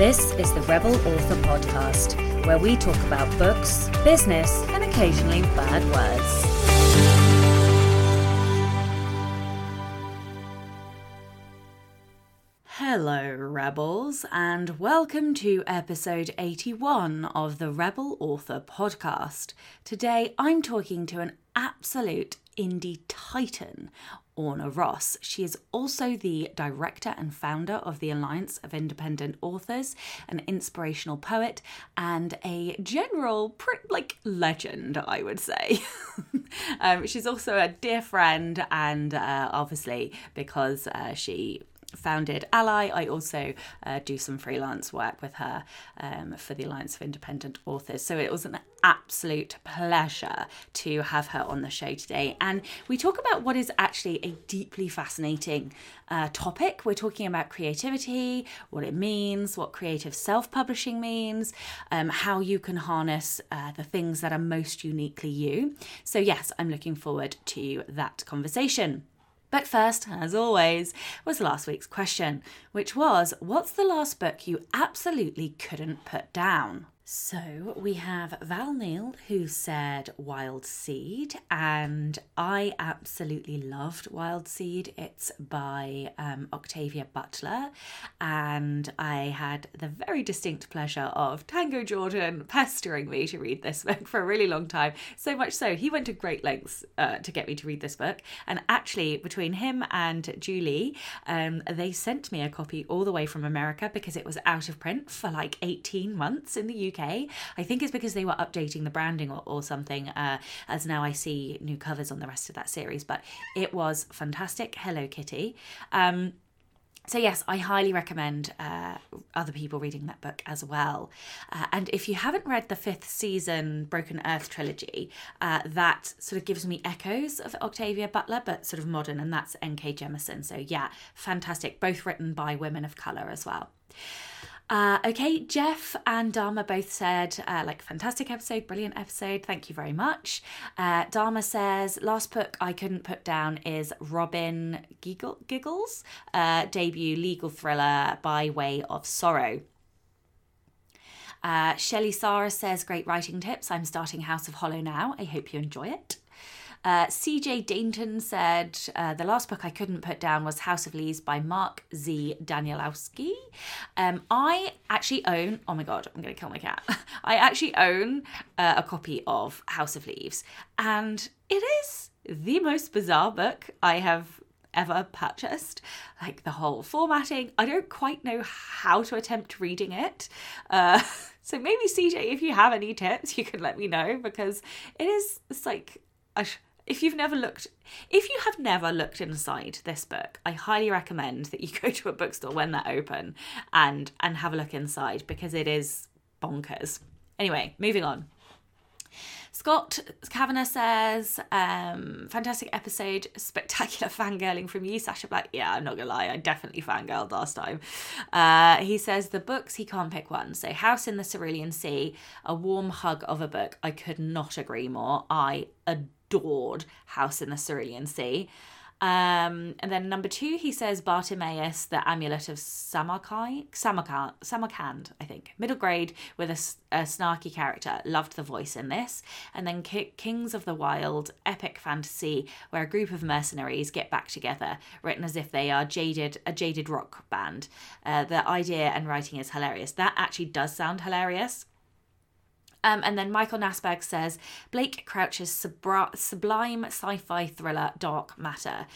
This is the Rebel Author Podcast, where we talk about books, business, and occasionally bad words. Hello, Rebels, and welcome to episode 81 of the Rebel Author Podcast. Today I'm talking to an absolute indie titan, Orna Ross. She is also the director and founder of the Alliance of Independent Authors, an inspirational poet, and a general, like, legend, I would say. um, she's also a dear friend, and uh, obviously, because uh, she founded ALLi. I also uh, do some freelance work with her um, for the Alliance of Independent Authors. So it was an absolute pleasure to have her on the show today. And we talk about what is actually a deeply fascinating uh, topic. We're talking about creativity, what it means, what creative self publishing means, um, how you can harness uh, the things that are most uniquely you. So, yes, I'm looking forward to that conversation. But first, as always, was last week's question, which was What's the last book you absolutely couldn't put down? So we have Val Neal who said Wild Seed, and I absolutely loved Wild Seed. It's by um, Octavia Butler, and I had the very distinct pleasure of Tango Jordan pestering me to read this book for a really long time. So much so, he went to great lengths uh, to get me to read this book. And actually, between him and Julie, um, they sent me a copy all the way from America because it was out of print for like 18 months in the UK. I think it's because they were updating the branding or, or something, uh, as now I see new covers on the rest of that series. But it was fantastic. Hello Kitty. Um, so yes i highly recommend uh, other people reading that book as well uh, and if you haven't read the fifth season broken earth trilogy uh, that sort of gives me echoes of octavia butler but sort of modern and that's nk jemisin so yeah fantastic both written by women of color as well uh, okay, Jeff and Dharma both said, uh, like, fantastic episode, brilliant episode, thank you very much. Uh, Dharma says, last book I couldn't put down is Robin Giggle- Giggles, uh, debut legal thriller by way of sorrow. Uh, Shelley Sarah says, great writing tips. I'm starting House of Hollow now. I hope you enjoy it. Uh, CJ Dainton said uh, the last book I couldn't put down was House of Leaves by Mark Z. Danielewski. Um, I actually own, oh my god, I'm going to kill my cat. I actually own uh, a copy of House of Leaves, and it is the most bizarre book I have ever purchased. Like the whole formatting, I don't quite know how to attempt reading it. Uh, so maybe CJ, if you have any tips, you can let me know because it is. It's like a if you've never looked if you have never looked inside this book i highly recommend that you go to a bookstore when they're open and and have a look inside because it is bonkers anyway moving on Scott Kavanagh says, um, fantastic episode, spectacular fangirling from you, Sacha Black. Yeah, I'm not gonna lie, I definitely fangirled last time. Uh, he says the books he can't pick one. So House in the Cerulean Sea, a warm hug of a book. I could not agree more. I adore adored House in the Cerulean Sea. Um, and then number two, he says Bartimaeus, the amulet of Samarkand, Samarkand, I think. Middle grade with a, a snarky character. Loved the voice in this. And then K- Kings of the Wyld, epic fantasy where a group of mercenaries get back together, written as if they are jaded, a jaded rock band. Uh, the idea and writing is hilarious. That actually does sound hilarious. Um, and then Michael Nasberg says Blake Crouch's subra- sublime sci fi thriller Dark Matter.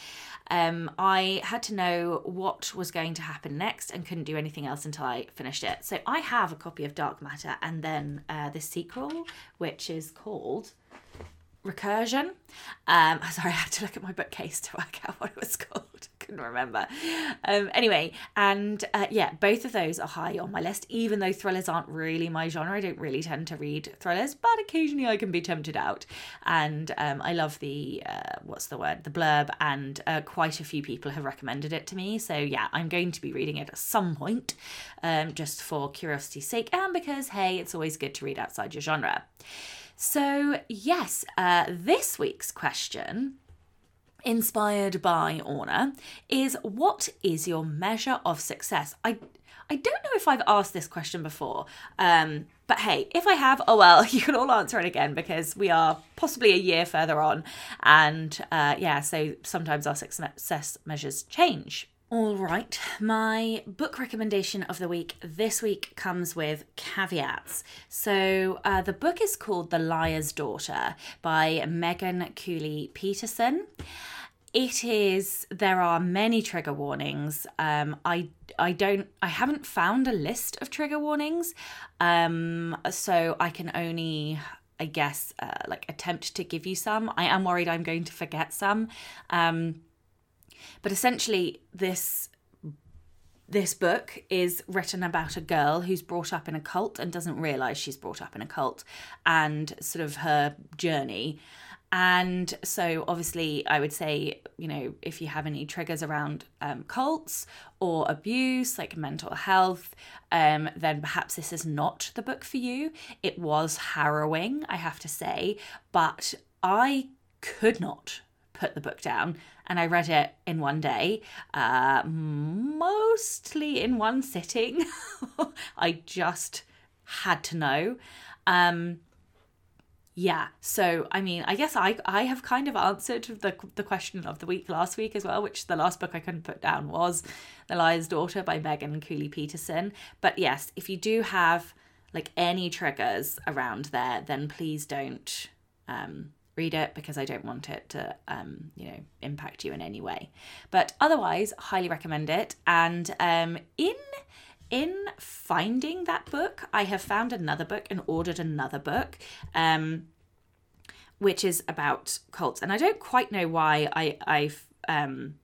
Um, I had to know what was going to happen next and couldn't do anything else until I finished it. So I have a copy of Dark Matter and then uh, the sequel, which is called Recursion. Um, sorry, I had to look at my bookcase to work out what it was called. couldn't remember. Um, anyway, and uh, yeah, both of those are high on my list, even though thrillers aren't really my genre. I don't really tend to read thrillers, but occasionally I can be tempted out. And um, I love the, uh, what's the word, the blurb, and uh, quite a few people have recommended it to me. So yeah, I'm going to be reading it at some point, um, just for curiosity's sake, and because, hey, it's always good to read outside your genre. So, yes, uh, this week's question inspired by Orna, is what is your measure of success? I I don't know if I've asked this question before, um, but hey, if I have, oh well, you can all answer it again because we are possibly a year further on, and uh, yeah, so sometimes our success measures change. All right, my book recommendation of the week this week comes with caveats. So, uh, the book is called The Liar's Daughter by Megan Cooley Peterson. It is there are many trigger warnings. Um i i don't i haven't found a list of trigger warnings. Um so i can only i guess uh, like attempt to give you some. I am worried i'm going to forget some. Um but essentially this this book is written about a girl who's brought up in a cult and doesn't realize she's brought up in a cult and sort of her journey and so, obviously, I would say, you know, if you have any triggers around um, cults or abuse, like mental health, um, then perhaps this is not the book for you. It was harrowing, I have to say, but I could not put the book down and I read it in one day, uh, mostly in one sitting. I just had to know. Um, yeah. So, I mean, I guess I I have kind of answered the the question of the week last week as well, which the last book I couldn't put down was The Liar's Daughter by Megan Cooley Peterson. But yes, if you do have like any triggers around there, then please don't um, read it because I don't want it to, um, you know, impact you in any way. But otherwise, highly recommend it. And um, in in finding that book, I have found another book and ordered another book, um, which is about cults. And I don't quite know why I I've um,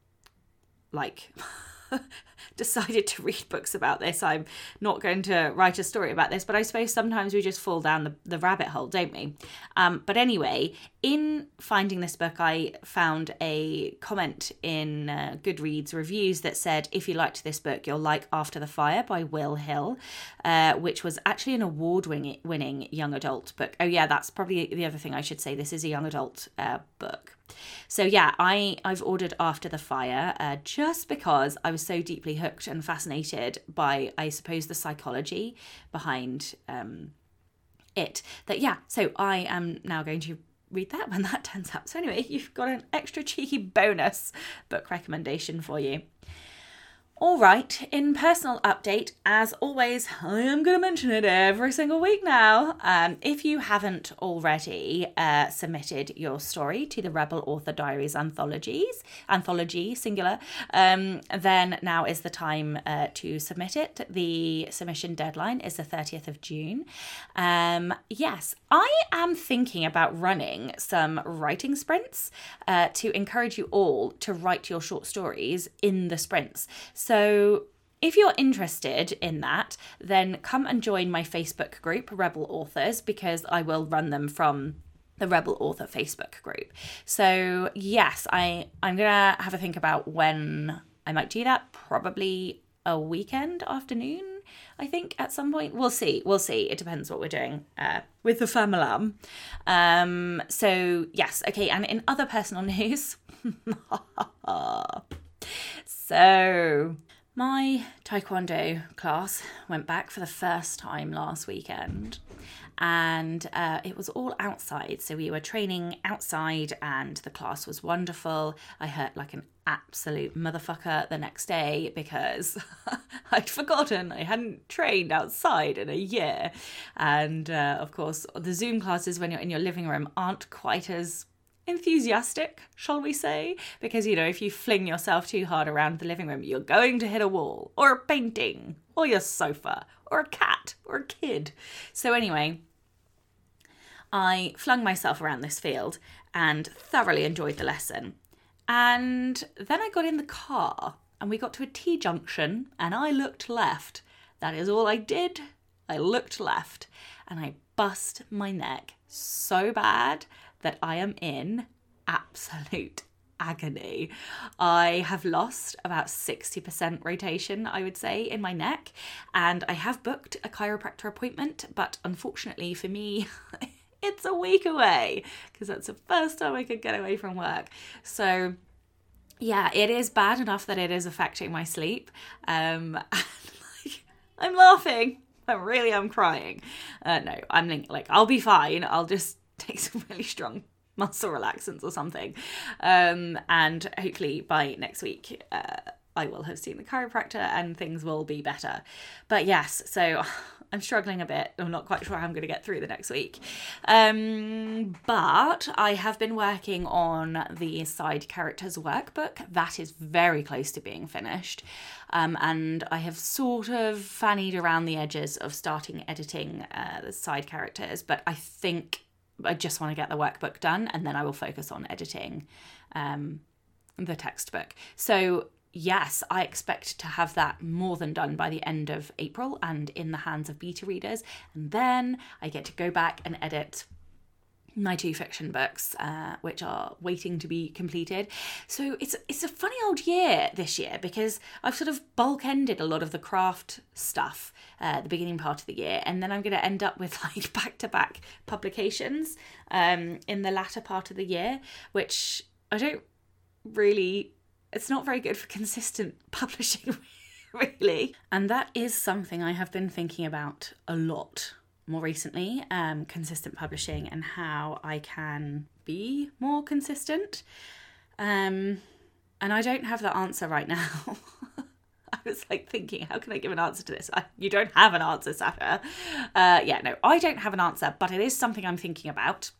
like decided to read books about this. I'm not going to write a story about this, but I suppose sometimes we just fall down the, the rabbit hole, don't we? Um, but anyway, in finding this book, I found a comment in uh, Goodreads reviews that said, if you liked this book, you'll like After the Fire by Will Hill, uh, which was actually an award winning young adult book. Oh, yeah, that's probably the other thing I should say. This is a young adult uh, book. So yeah, I I've ordered After the Fire uh, just because I was so deeply hooked and fascinated by I suppose the psychology behind um, it that yeah. So I am now going to read that when that turns up. So anyway, you've got an extra cheeky bonus book recommendation for you. All right, in personal update, as always, I am going to mention it every single week now. Um, if you haven't already uh, submitted your story to the Rebel Author Diaries anthologies, anthology singular, um, then now is the time uh, to submit it. The submission deadline is the 30th of June. Um, yes, I am thinking about running some writing sprints uh, to encourage you all to write your short stories in the sprints. So so if you're interested in that, then come and join my Facebook group, Rebel Authors, because I will run them from the Rebel Author Facebook group. So yes, I I'm gonna have a think about when I might do that. Probably a weekend afternoon. I think at some point we'll see. We'll see. It depends what we're doing uh, with the family. Um. So yes. Okay. And in other personal news. So, my taekwondo class went back for the first time last weekend, and uh, it was all outside. So, we were training outside, and the class was wonderful. I hurt like an absolute motherfucker the next day because I'd forgotten I hadn't trained outside in a year. And uh, of course, the Zoom classes when you're in your living room aren't quite as enthusiastic, shall we say? Because, you know, if you fling yourself too hard around the living room, you're going to hit a wall, or a painting, or your sofa, or a cat, or a kid. So, anyway, I flung myself around this field and thoroughly enjoyed the lesson. And then I got in the car and we got to a T junction and I looked left. That is all I did. I looked left and I bust my neck so bad that I am in absolute agony. I have lost about 60% rotation, I would say, in my neck, and I have booked a chiropractor appointment, but unfortunately for me, it's a week away because that's the first time I could get away from work. So, yeah, it is bad enough that it is affecting my sleep. Um, like, I'm laughing. I really am crying. Uh, no, I'm like, I'll be fine. I'll just take some really strong muscle relaxants or something. Um, and hopefully by next week, uh, I will have seen the chiropractor and things will be better. But yes, so I'm struggling a bit. I'm not quite sure how I'm going to get through the next week. Um, but I have been working on the side characters workbook. That is very close to being finished. Um, and I have sort of fannied around the edges of starting editing uh, the side characters, but I think I just want to get the workbook done and then I will focus on editing um, the textbook. So yes, I expect to have that more than done by the end of April and in the hands of beta readers. And then I get to go back and edit my two fiction books, uh, which are waiting to be completed. So it's it's a funny old year this year because I've sort of bulk ended a lot of the craft stuff uh, the beginning part of the year, and then I'm going to end up with like back to back publications um, in the latter part of the year, which I don't really it's not very good for consistent publishing, really. And that is something I have been thinking about a lot more recently um, consistent publishing and how I can be more consistent. Um, and I don't have the answer right now. I was like thinking, how can I give an answer to this? I, you don't have an answer, Sacha. Uh, yeah, no, I don't have an answer, but it is something I'm thinking about.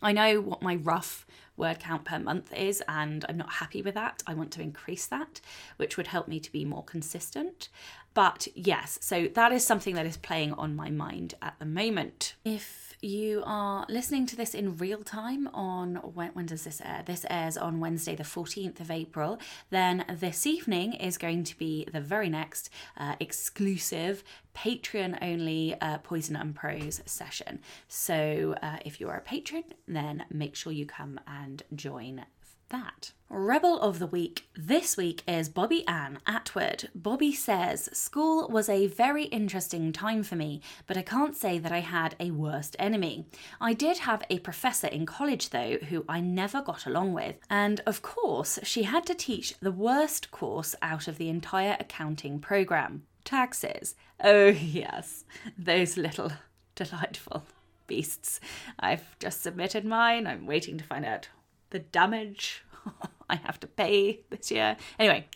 I know what my rough word count per month is, and I'm not happy with that. I want to increase that, which would help me to be more consistent. But yes, so that is something that is playing on my mind at the moment. If you are listening to this in real time on when, when does this air? This airs on Wednesday, the 14th of April. Then this evening is going to be the very next uh, exclusive Patreon only uh, Poison and Prose session. So uh, if you are a patron, then make sure you come and join that. Rebel of the Week this week is Bobbie Ann Atwood. Bobbie says, School was a very interesting time for me, but I can't say that I had a worst enemy. I did have a professor in college, though, who I never got along with. And of course, she had to teach the worst course out of the entire accounting program taxes. Oh, yes, those little delightful beasts. I've just submitted mine. I'm waiting to find out the damage I have to pay this year. Anyway,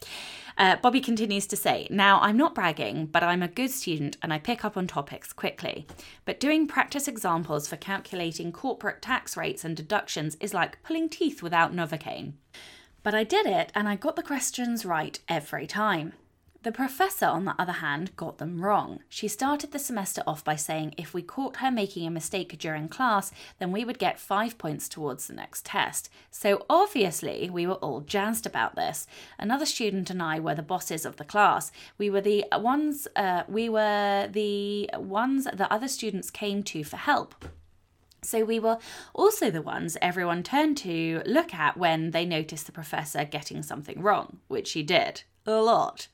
uh, Bobbie continues to say, Now, I'm not bragging, but I'm a good student and I pick up on topics quickly. But doing practice examples for calculating corporate tax rates and deductions is like pulling teeth without Novocaine. But I did it and I got the questions right every time. The professor, on the other hand, got them wrong. She started the semester off by saying if we caught her making a mistake during class, then we would get five points towards the next test. So obviously, we were all jazzed about this. Another student and I were the bosses of the class. We were the ones. Uh, we were the ones that other students came to for help. So we were also the ones everyone turned to look at when they noticed the professor getting something wrong, which she did a lot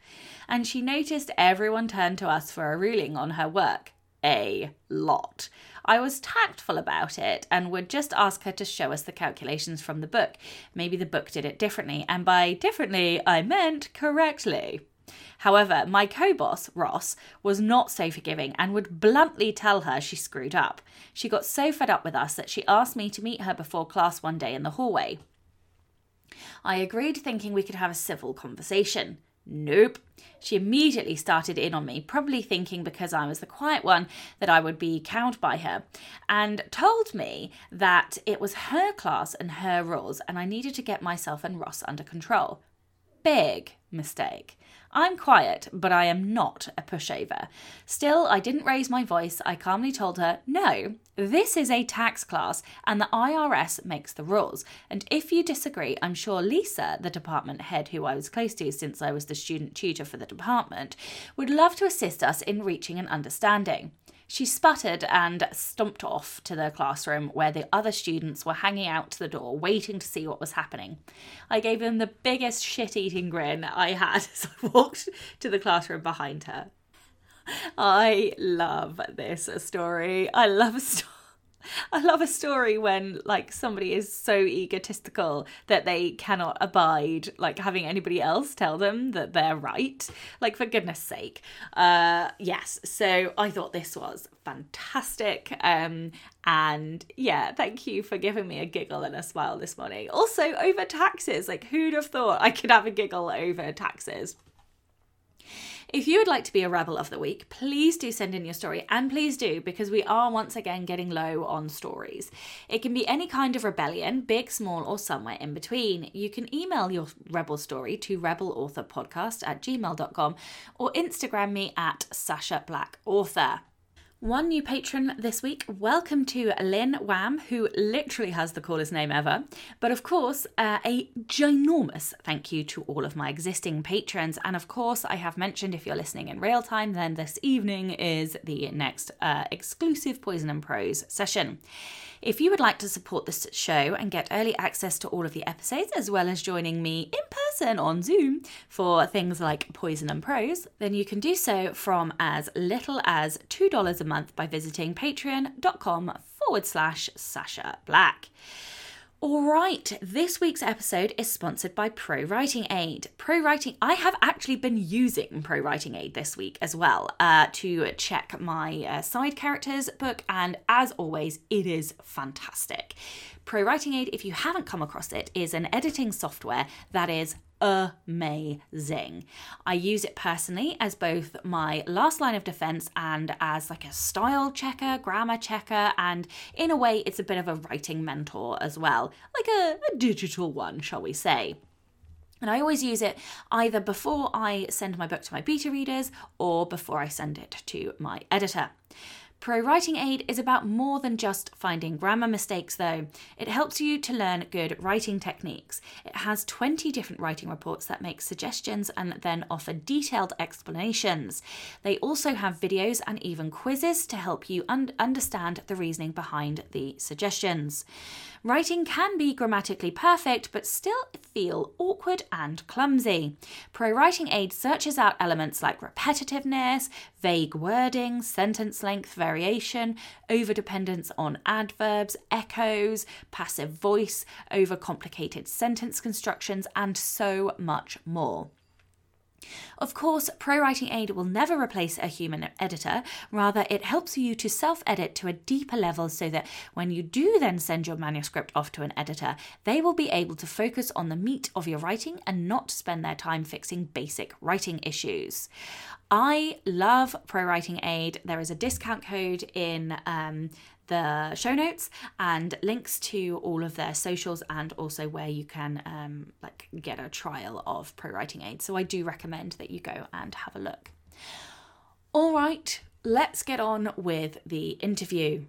and she noticed everyone turned to us for a ruling on her work. A lot. I was tactful about it and would just ask her to show us the calculations from the book. Maybe the book did it differently, and by differently, I meant correctly. However, my co boss, Ross, was not so forgiving and would bluntly tell her she screwed up. She got so fed up with us that she asked me to meet her before class one day in the hallway. I agreed, thinking we could have a civil conversation. Nope. She immediately started in on me, probably thinking because I was the quiet one that I would be cowed by her, and told me that it was her class and her rules, and I needed to get myself and Ross under control. Big mistake. I'm quiet, but I am not a pushover. Still, I didn't raise my voice. I calmly told her, no, this is a tax class and the IRS makes the rules. And if you disagree, I'm sure Lisa, the department head who I was close to since I was the student tutor for the department, would love to assist us in reaching an understanding. She sputtered and stomped off to the classroom where the other students were hanging out to the door, waiting to see what was happening. I gave them the biggest shit eating grin I had as I walked to the classroom behind her. I love this story. I love story. I love a story when like somebody is so egotistical that they cannot abide like having anybody else tell them that they're right. Like for goodness sake. Uh yes, so I thought this was fantastic. Um and yeah, thank you for giving me a giggle and a smile this morning. Also over taxes. Like who'd have thought I could have a giggle over taxes? If you would like to be a Rebel of the Week, please do send in your story, and please do because we are once again getting low on stories. It can be any kind of rebellion, big, small, or somewhere in between. You can email your Rebel story to rebelauthorpodcast at gmail.com or Instagram me at Sacha Black Author. One new patron this week. Welcome to Lynne Wham, who literally has the coolest name ever. But of course, uh, a ginormous thank you to all of my existing patrons. And of course, I have mentioned if you're listening in real time, then this evening is the next uh, exclusive Poison and Prose session. If you would like to support this show and get early access to all of the episodes, as well as joining me in person on Zoom for things like Poison and Prose, then you can do so from as little as $2 a month by visiting patreon.com forward slash Sacha Black. All right, this week's episode is sponsored by Pro Writing Aid. Pro Writing, I have actually been using Pro Writing Aid this week as well uh, to check my uh, side characters book, and as always, it is fantastic. Pro Writing Aid, if you haven't come across it, is an editing software that is amazing. I use it personally as both my last line of defense and as like a style checker, grammar checker, and in a way, it's a bit of a writing mentor as well, like a, a digital one, shall we say. And I always use it either before I send my book to my beta readers or before I send it to my editor. Pro Writing Aid is about more than just finding grammar mistakes, though. It helps you to learn good writing techniques. It has 20 different writing reports that make suggestions and then offer detailed explanations. They also have videos and even quizzes to help you un- understand the reasoning behind the suggestions. Writing can be grammatically perfect but still feel awkward and clumsy. Pro Writing Aid searches out elements like repetitiveness, vague wording, sentence length variation, overdependence on adverbs, echoes, passive voice, overcomplicated sentence constructions, and so much more. Of course, Pro Writing Aid will never replace a human editor, rather, it helps you to self edit to a deeper level so that when you do then send your manuscript off to an editor, they will be able to focus on the meat of your writing and not spend their time fixing basic writing issues. I love Pro Writing Aid. There is a discount code in um, the show notes and links to all of their socials and also where you can um, like get a trial of pro writing aid so i do recommend that you go and have a look all right let's get on with the interview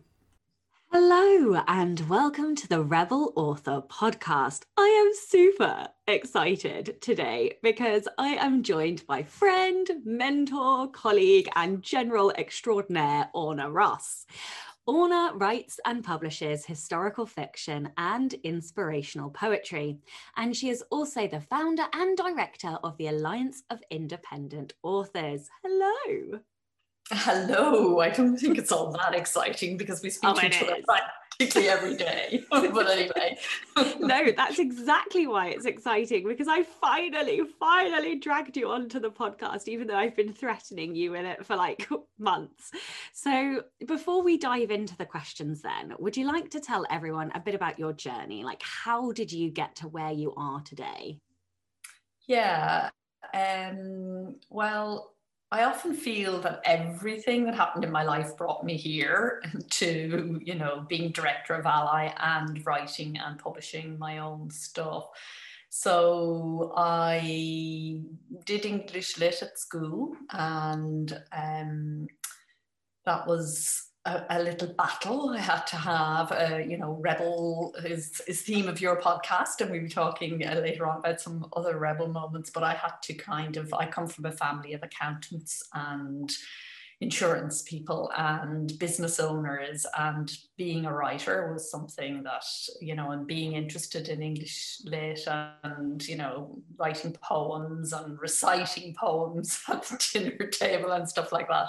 Hello, and welcome to the Rebel Author podcast. I am super excited today because I am joined by friend, mentor, colleague, and general extraordinaire Orna Ross. Orna writes and publishes historical fiction and inspirational poetry, and she is also the founder and director of the Alliance of Independent Authors. Hello. Hello. I don't think it's all that exciting because we speak oh, to each other practically every day. but anyway. no, that's exactly why it's exciting because I finally, finally dragged you onto the podcast, even though I've been threatening you in it for like months. So before we dive into the questions, then, would you like to tell everyone a bit about your journey? Like, how did you get to where you are today? Yeah. Um, well, I often feel that everything that happened in my life brought me here to, you know, being director of ALLi and writing and publishing my own stuff. So I did English lit at school, and um, that was a, a, little battle I had to have. Uh, you know, rebel is is theme of your podcast, and we were talking uh, later on about some other rebel moments. But I had to kind of. I come from a family of accountants and insurance people and business owners and being a writer was something that you know and being interested in english lit and you know writing poems and reciting poems at the dinner table and stuff like that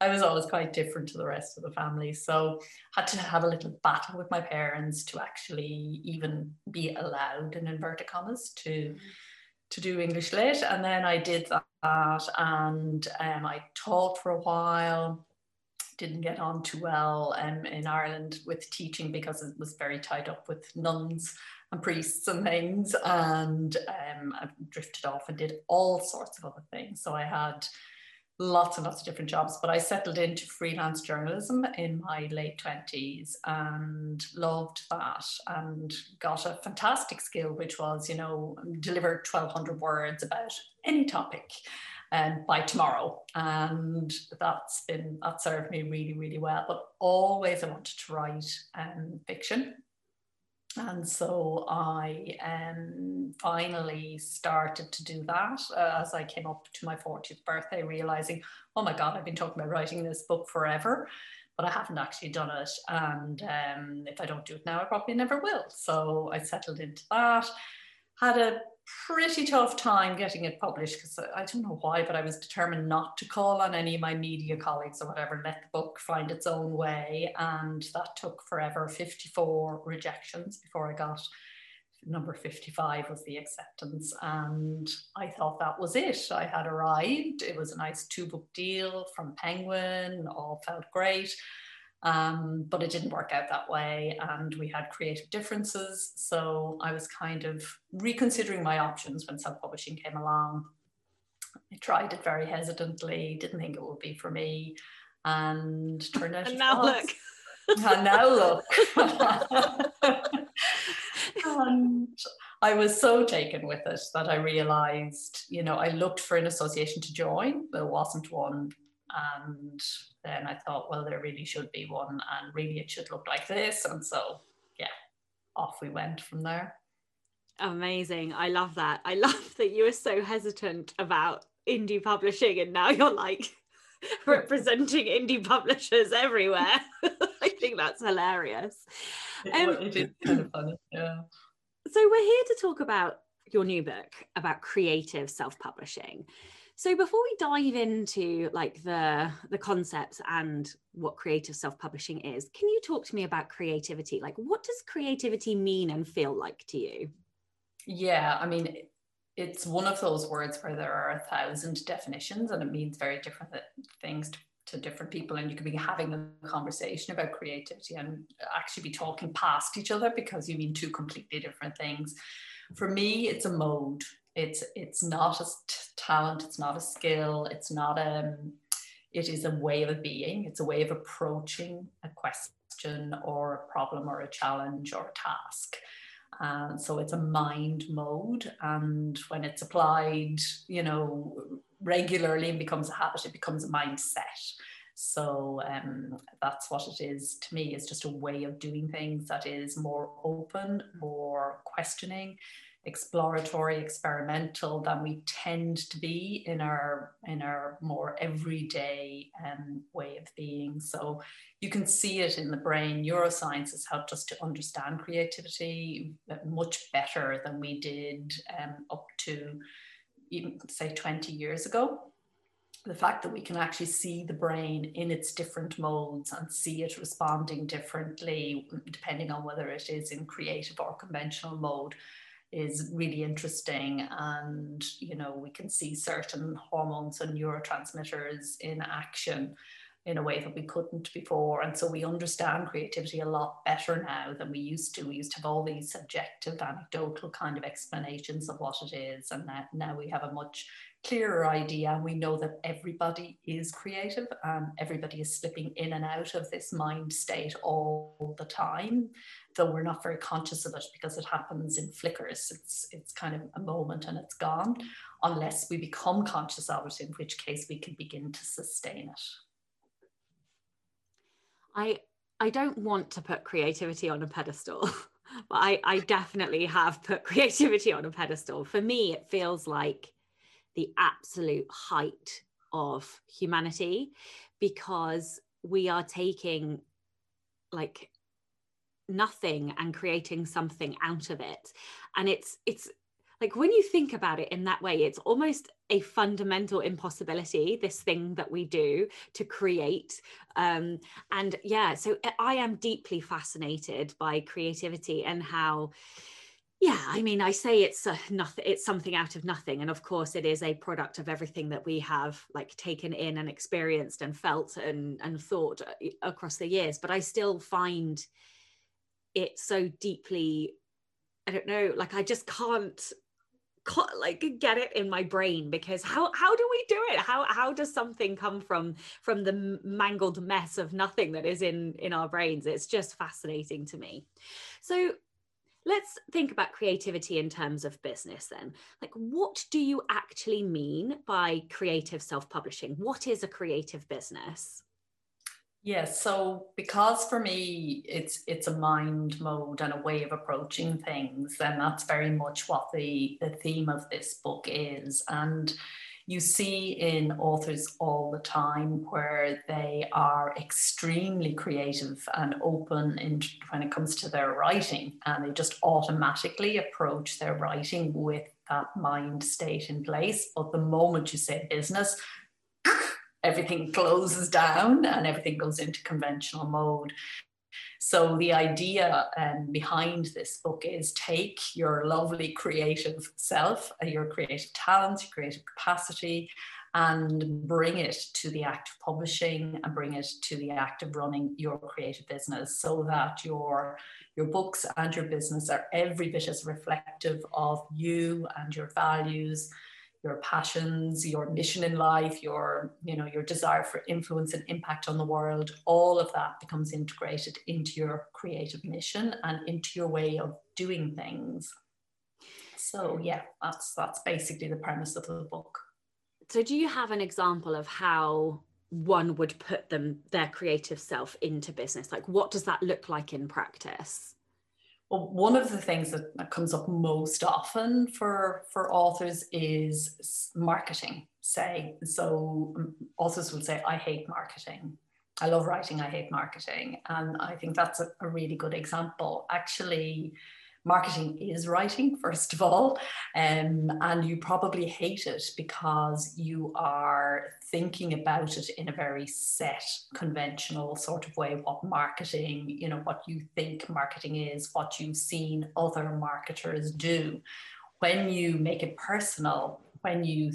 I was always quite different to the rest of the family. So had to have a little battle with my parents to actually even be allowed in inverted commas to to do English lit. And then I did that and um, I taught for a while. Didn't get on too well um, in Ireland with teaching because it was very tied up with nuns and priests and things. And um, I drifted off and did all sorts of other things. So I had lots and lots of different jobs, but I settled into freelance journalism in my late 20s and loved that and got a fantastic skill, which was, you know, deliver 1200 words about any topic um, by tomorrow. And that's been, that served me really, really well. But always I wanted to write um, fiction and so I um, finally started to do that uh, as I came up to my 40th birthday, realizing, oh my God, I've been talking about writing this book forever, but I haven't actually done it. And um, if I don't do it now, I probably never will. So I settled into that, had a pretty tough time getting it published because I don't know why, but I was determined not to call on any of my media colleagues or whatever, let the book find its own way. And that took forever 54 rejections before I got number 55 was the acceptance. And I thought that was it. I had arrived. It was a nice two book deal from Penguin, all felt great. Um, but it didn't work out that way, and we had creative differences. So I was kind of reconsidering my options when self publishing came along. I tried it very hesitantly, didn't think it would be for me, and turned out. and now look. and now look. and I was so taken with it that I realized, you know, I looked for an association to join. There wasn't one and then I thought, well, there really should be one, and really it should look like this. And so, yeah, off we went from there. Amazing. I love that. I love that you were so hesitant about indie publishing, and now you're like representing indie publishers everywhere. I think that's hilarious. Um, it is kind of funny. Yeah. So, we're here to talk about your new book about creative self publishing. So before we dive into like the the concepts and what creative self-publishing is, can you talk to me about creativity? Like what does creativity mean and feel like to you? Yeah, I mean it's one of those words where there are a thousand definitions and it means very different things to, to different people and you could be having a conversation about creativity and actually be talking past each other because you mean two completely different things for me it's a mode it's it's not a talent it's not a skill it's not a um, it is a way of being it's a way of approaching a question or a problem or a challenge or a task and so it's a mind mode and when it's applied you know regularly and becomes a habit it becomes a mindset so um, that's what it is to me. It's just a way of doing things that is more open, more questioning, exploratory, experimental than we tend to be in our in our more everyday um, way of being. So you can see it in the brain. Neuroscience has helped us to understand creativity much better than we did um, up to even say 20 years ago the fact that we can actually see the brain in its different modes and see it responding differently depending on whether it is in creative or conventional mode is really interesting and you know we can see certain hormones and neurotransmitters in action in a way that we couldn't before. And so we understand creativity a lot better now than we used to. We used to have all these subjective anecdotal kind of explanations of what it is and that now we have a much clearer idea. We know that everybody is creative and everybody is slipping in and out of this mind state all the time, though we're not very conscious of it because it happens in flickers. It's, it's kind of a moment and it's gone, unless we become conscious of it, in which case we can begin to sustain it. I, I don't want to put creativity on a pedestal. but I, I definitely have put creativity on a pedestal. For me, it feels like the absolute height of humanity because we are taking like nothing and creating something out of it. And it's it's like when you think about it in that way it's almost a fundamental impossibility this thing that we do to create. Um, and yeah so i am deeply fascinated by creativity and how yeah i mean i say it's a nothing it's something out of nothing. And of course it is a product of everything that we have like taken in and experienced and felt and and thought uh, across the years. But i still find it so deeply i don't know like i just can't like get it in my brain because how how do we do it how how does something come from from the mangled mess of nothing that is in in our brains it's just fascinating to me so let's think about creativity in terms of business then. Like, what do you actually mean by creative self publishing? What is a creative business? Yes, so because for me it's it's a mind mode and a way of approaching things, and that's very much what the the theme of this book is. And you see in authors all the time where they are extremely creative and open in, when it comes to their writing, and they just automatically approach their writing with that mind state in place. But the moment you say business, everything closes down and everything goes into conventional mode. So the idea um, behind this book is take your lovely creative self, uh, your creative talents, your creative capacity, and bring it to the act of publishing and bring it to the act of running your creative business so that your your books and your business are every bit as reflective of you and your values your passions your mission in life your you know your desire for influence and impact on the world all of that becomes integrated into your creative mission and into your way of doing things. So yeah that's that's basically the premise of the book. So do you have an example of how one would put them their creative self into business? Like what does that look like in practice well, one of the things that, that comes up most often for, for authors is marketing, say. So um, authors will say, I hate marketing. I love writing, I hate marketing. And I think that's a, a really good example. Actually, marketing is writing, first of all, um, and you probably hate it because you are thinking about it in a very set, conventional sort of way. What marketing, you know, what you think marketing is, what you've seen other marketers do. When you make it personal, when you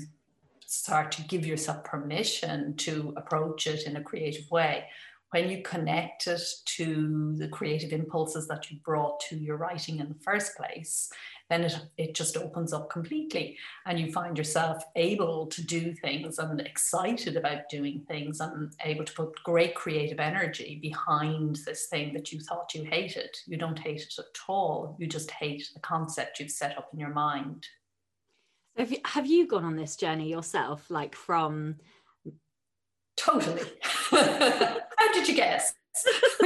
start to give yourself permission to approach it in a creative way, when you connect it to the creative impulses that you brought to your writing in the first place, then it, it just opens up completely. And you find yourself able to do things and excited about doing things and able to put great creative energy behind this thing that you thought you hated. You don't hate it at all. You just hate the concept you've set up in your mind. Have you, have you gone on this journey yourself, like from Totally. how did you guess?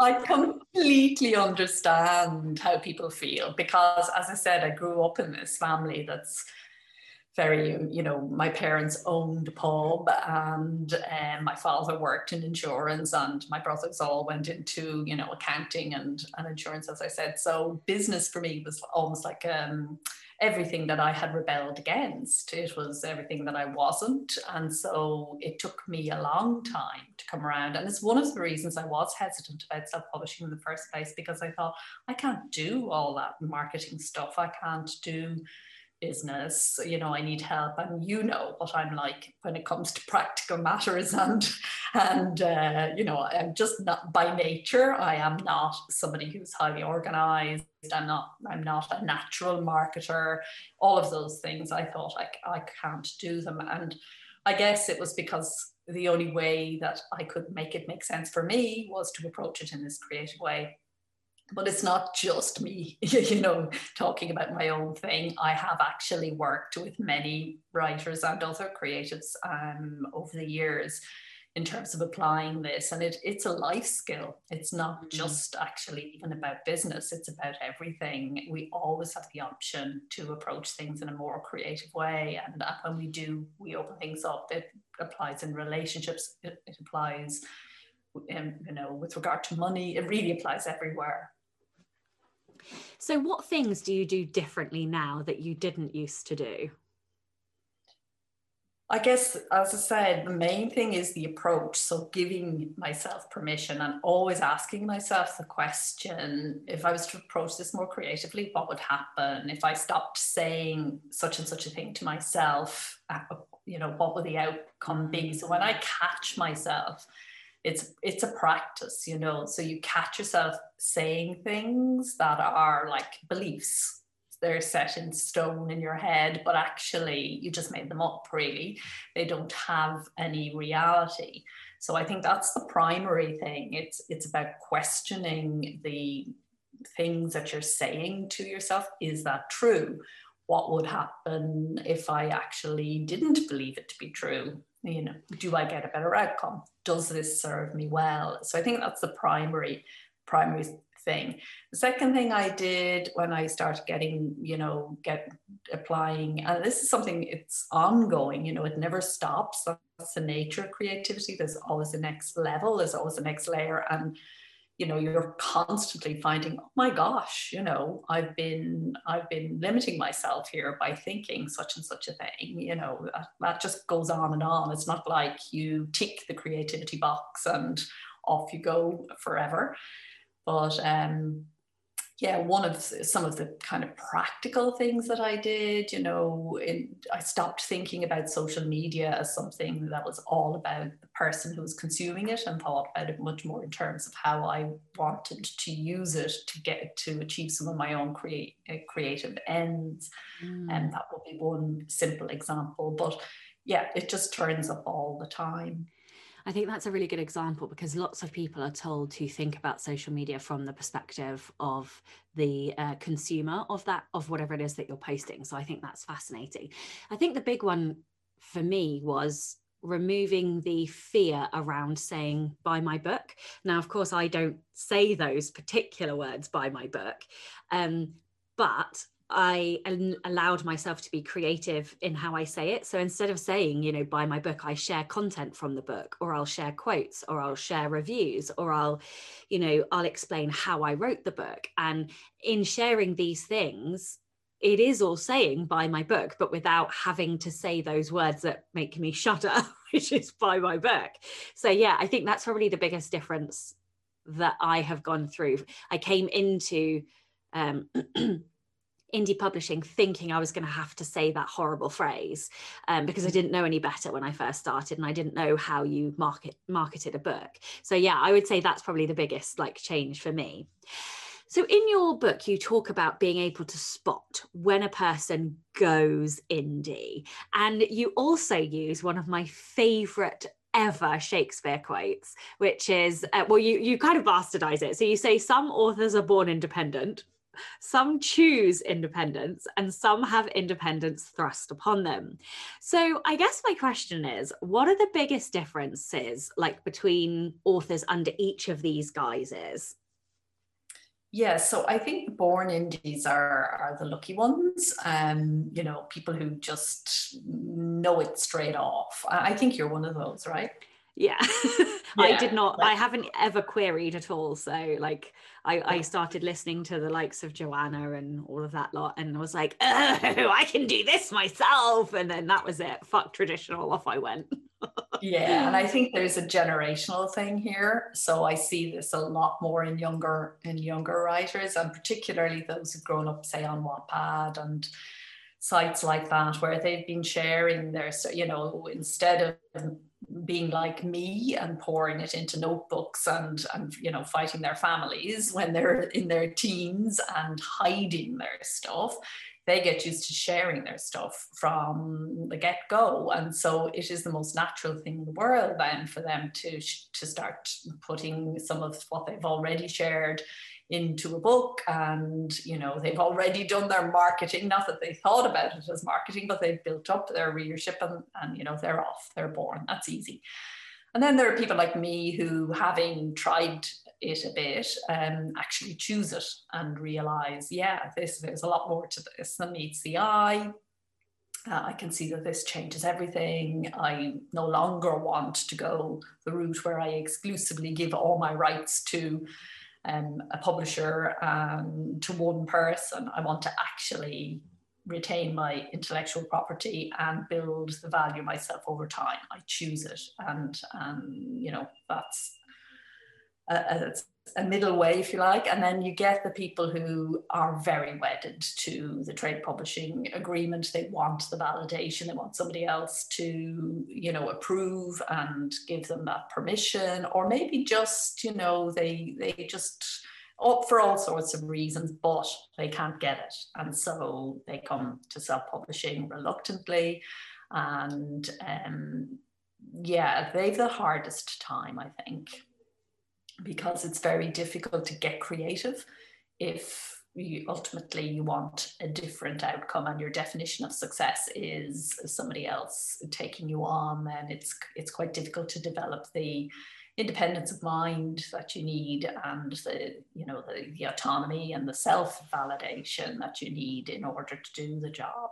I completely understand how people feel because, as I said, I grew up in this family that's very, you know, my parents owned a pub and um, my father worked in insurance and my brothers all went into, you know, accounting and, and insurance, as I said. So business for me was almost like um, everything that I had rebelled against. It was everything that I wasn't. And so it took me a long time to come around. And it's one of the reasons I was hesitant about self publishing in the first place because I thought, I can't do all that marketing stuff. I can't do business you know i need help. And you know what i'm like when it comes to practical matters and and uh, you know i'm just not by nature i am not somebody who's highly organized. I'm not i'm not a natural marketer. All of those things i thought i, I can't do them. And i guess it was because the only way that i could make it make sense for me was to approach it in this creative way but it's not just me, you know, talking about my own thing. I have actually worked with many writers and other creatives um, over the years in terms of applying this. And it, it's a life skill. It's not mm-hmm. just actually even about business, it's about everything. We always have the option to approach things in a more creative way. And when we do, we open things up. It applies in relationships, it, it applies. In, you know, with regard to money, it really applies everywhere. So, what things do you do differently now that you didn't used to do? I guess, as I said, the main thing is the approach. So, giving myself permission and always asking myself the question if I was to approach this more creatively, what would happen? If I stopped saying such and such a thing to myself, uh, you know, what would the outcome be? So, when I catch myself, it's it's a practice, you know. So you catch yourself saying things that are like beliefs they're set in stone in your head, but actually you just made them up, really. They don't have any reality. So I think that's the primary thing. It's it's about questioning the things that you're saying to yourself. Is that true? What would happen if I actually didn't believe it to be true? You know, do I get a better outcome? Does this serve me well? So I think that's the primary primary thing. The second thing I did when I started getting, you know, get applying, and this is something it's ongoing, you know, it never stops. That's the nature of creativity. There's always the next level, there's always the next layer. And you know you're constantly finding oh my gosh you know i've been i've been limiting myself here by thinking such and such a thing you know that, that just goes on and on. It's not like you tick the creativity box and off you go forever. But um, yeah, one of some of the kind of practical things that I did, you know, in, I stopped thinking about social media as something that was all about the person who was consuming it and thought about it much more in terms of how I wanted to use it to get to achieve some of my own create, uh, creative ends. Mm. And that would be one simple example. But yeah, it just turns up all the time. I think that's a really good example because lots of people are told to think about social media from the perspective of the uh, consumer of that, of whatever it is that you're posting. So I think that's fascinating. I think the big one for me was removing the fear around saying buy my book now of course i don't say those particular words buy my book um, but I allowed myself to be creative in how I say it. So instead of saying, you know, buy my book, I share content from the book, or I'll share quotes, or I'll share reviews, or I'll, you know, I'll explain how I wrote the book. And in sharing these things, it is all saying buy my book, but without having to say those words that make me shudder, which is buy my book. So yeah, I think that's probably the biggest difference that I have gone through. I came into um indie publishing thinking I was going to have to say that horrible phrase um, because I mm. didn't know any better when I first started and I didn't know how you market marketed a book. So yeah, I would say that's probably the biggest like change for me. So in your book you talk about being able to spot when a person goes indie and you also use one of my favorite ever Shakespeare quotes, which is uh, well, you you kind of bastardize it. So you say some authors are born independent, some choose independence and some have independence thrust upon them. So I guess my question is what are the biggest differences like between authors under each of these guises? Yeah, so I think born indies are are the lucky ones. Um, you know, people who just know it straight off. I think you're one of those, right? Yeah, yeah. i did not like, i haven't ever queried at all so like I, I started listening to the likes of joanna and all of that lot and was like oh i can do this myself and then that was it. Fuck traditional off i went. Yeah and i think there's a generational thing here so i see this a lot more in younger in younger writers and particularly those who've grown up say on wattpad and sites like that where they've been sharing their you know instead of being like me and pouring it into notebooks and and you know fighting their families when they're in their teens and hiding their stuff. They get used to sharing their stuff from the get-go. And so it is the most natural thing in the world then for them to to start putting some of what they've already shared into a book and you know they've already done their marketing. Not that they thought about it as marketing but they've built up their readership and, and you know they're off they're born. That's easy. And then there are people like me who having tried it a bit um, actually choose it and realize yeah this there's a lot more to this than meets the eye. Uh, I can see that this changes everything. I no longer want to go the route where I exclusively give all my rights to um, a publisher um, to one person. I want to actually retain my intellectual property and build the value myself over time. I choose it, and and you know that's a, a, a middle way, if you like. And then you get the people who are very wedded to the trade publishing agreement. They want the validation. They want somebody else to, you know, approve and give them that permission, or maybe just, you know, they they just up for all sorts of reasons, but they can't get it. And so they come to self publishing reluctantly. And um, yeah, they've the hardest time, I think because it's very difficult to get creative if you ultimately you want a different outcome and your definition of success is somebody else taking you on then it's it's quite difficult to develop the independence of mind that you need and the you know the, the autonomy and the self validation that you need in order to do the job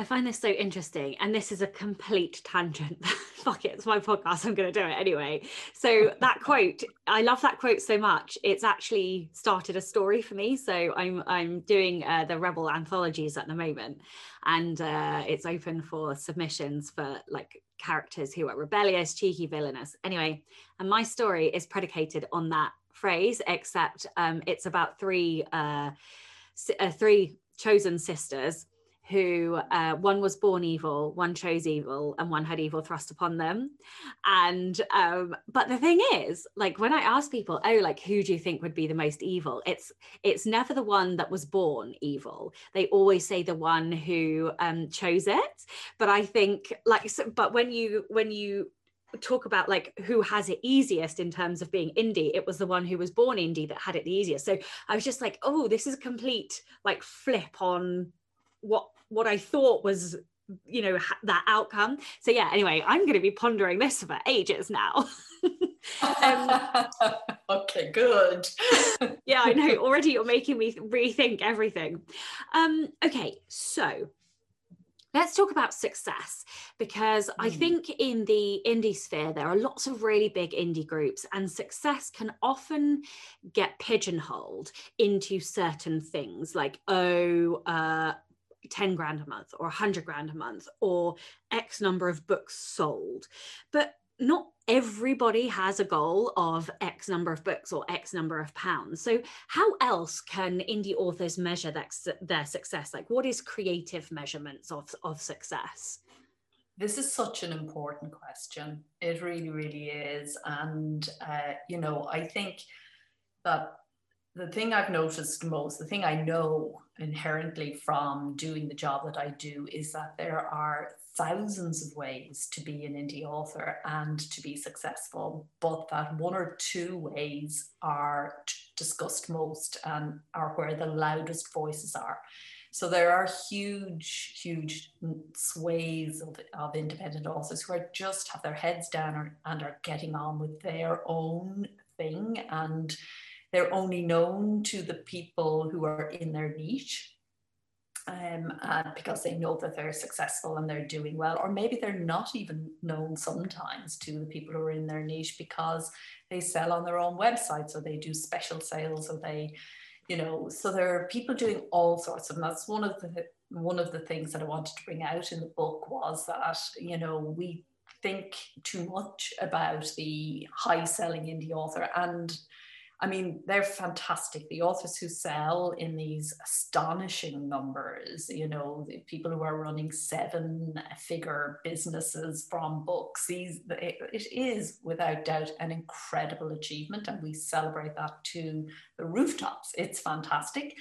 I find this so interesting. And this is a complete tangent. Fuck it, it's my podcast. I'm going to do it anyway. So, that quote, I love that quote so much. It's actually started a story for me. So, I'm, I'm doing uh, the Rebel anthologies at the moment, and uh, it's open for submissions for like characters who are rebellious, cheeky, villainous. Anyway, and my story is predicated on that phrase, except um, it's about three, uh, uh, three chosen sisters who uh, one was born evil, one chose evil, and one had evil thrust upon them. And um, but the thing is, like when I ask people, oh, like who do you think would be the most evil? It's it's never the one that was born evil. They always say the one who um, chose it. But I think like, so, but when you when you talk about like who has it easiest in terms of being indie it was the one who was born indie that had it the easiest so i was just like oh this is a complete like flip on what what I thought was you know that outcome so yeah anyway i'm going to be pondering this for ages now um, okay good yeah i know already you're making me rethink everything um okay so let's talk about success because mm. i hmm. think in the indie sphere there are lots of really big indie groups and success can often get pigeonholed into certain things like oh uh, 10 grand a month or 100 grand a month or X number of books sold. But not everybody has a goal of X number of books or X number of pounds. So, how else can indie authors measure that, their success? Like, what is creative measurements of, of success? This is such an important question. It really, really is. And, uh, you know, I think that the thing I've noticed most, the thing I know inherently from doing the job that I do, is that there are thousands of ways to be an indie author and to be successful, but that one or two ways are discussed most and are where the loudest voices are. So there are huge, huge swathes of, of independent authors who are just have their heads down and are getting on with their own thing and they're only known to the people who are in their niche um, and because they know that they're successful and they're doing well, or maybe they're not even known sometimes to the people who are in their niche because they sell on their own websites or they do special sales or they, you know, so there are people doing all sorts of. And that's one of the one of the things that I wanted to bring out in the book was that you know we think too much about the high selling indie author and I mean, they're fantastic. The authors who sell in these astonishing numbers, you know, the people who are running seven figure businesses from books, these, it is without doubt an incredible achievement. And we celebrate that to the rooftops. It's fantastic.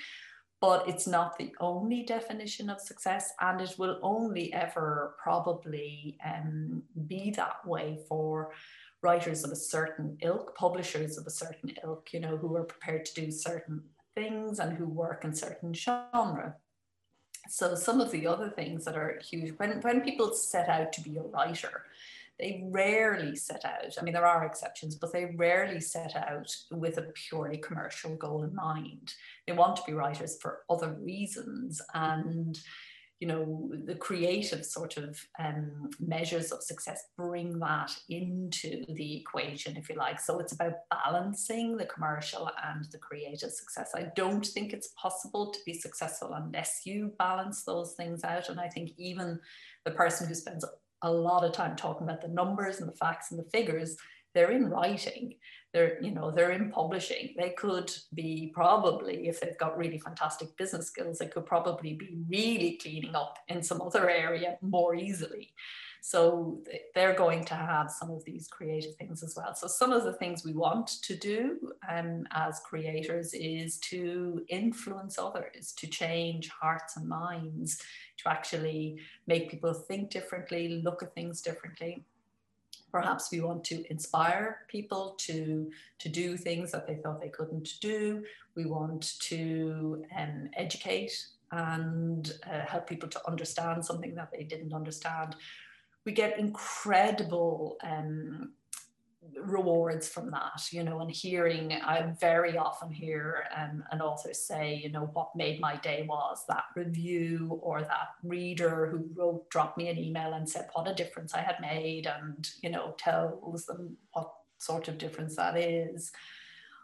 But it's not the only definition of success, and it will only ever probably um, be that way for writers of a certain ilk, publishers of a certain ilk, you know, who are prepared to do certain things and who work in certain genre. So some of the other things that are huge, when, when people set out to be a writer, they rarely set out, I mean, there are exceptions, but they rarely set out with a purely commercial goal in mind. They want to be writers for other reasons. And you know, the creative sort of um, measures of success bring that into the equation, if you like. So it's about balancing the commercial and the creative success. I don't think it's possible to be successful unless you balance those things out. And I think even the person who spends a lot of time talking about the numbers and the facts and the figures, they're in writing they're you know they're in publishing. They could be probably if they've got really fantastic business skills they could probably be really cleaning up in some other area more easily. So they're going to have some of these creative things as well. So some of the things we want to do um, as creators is to influence others to change hearts and minds to actually make people think differently look at things differently Perhaps we want to inspire people to, to do things that they thought they couldn't do. We want to um, educate and uh, help people to understand something that they didn't understand. We get incredible um, rewards from that, you know, and hearing, I very often hear um, an author say, you know, what made my day was that review or that reader who wrote, dropped me an email and said what a difference I had made and, you know, tells them what sort of difference that is.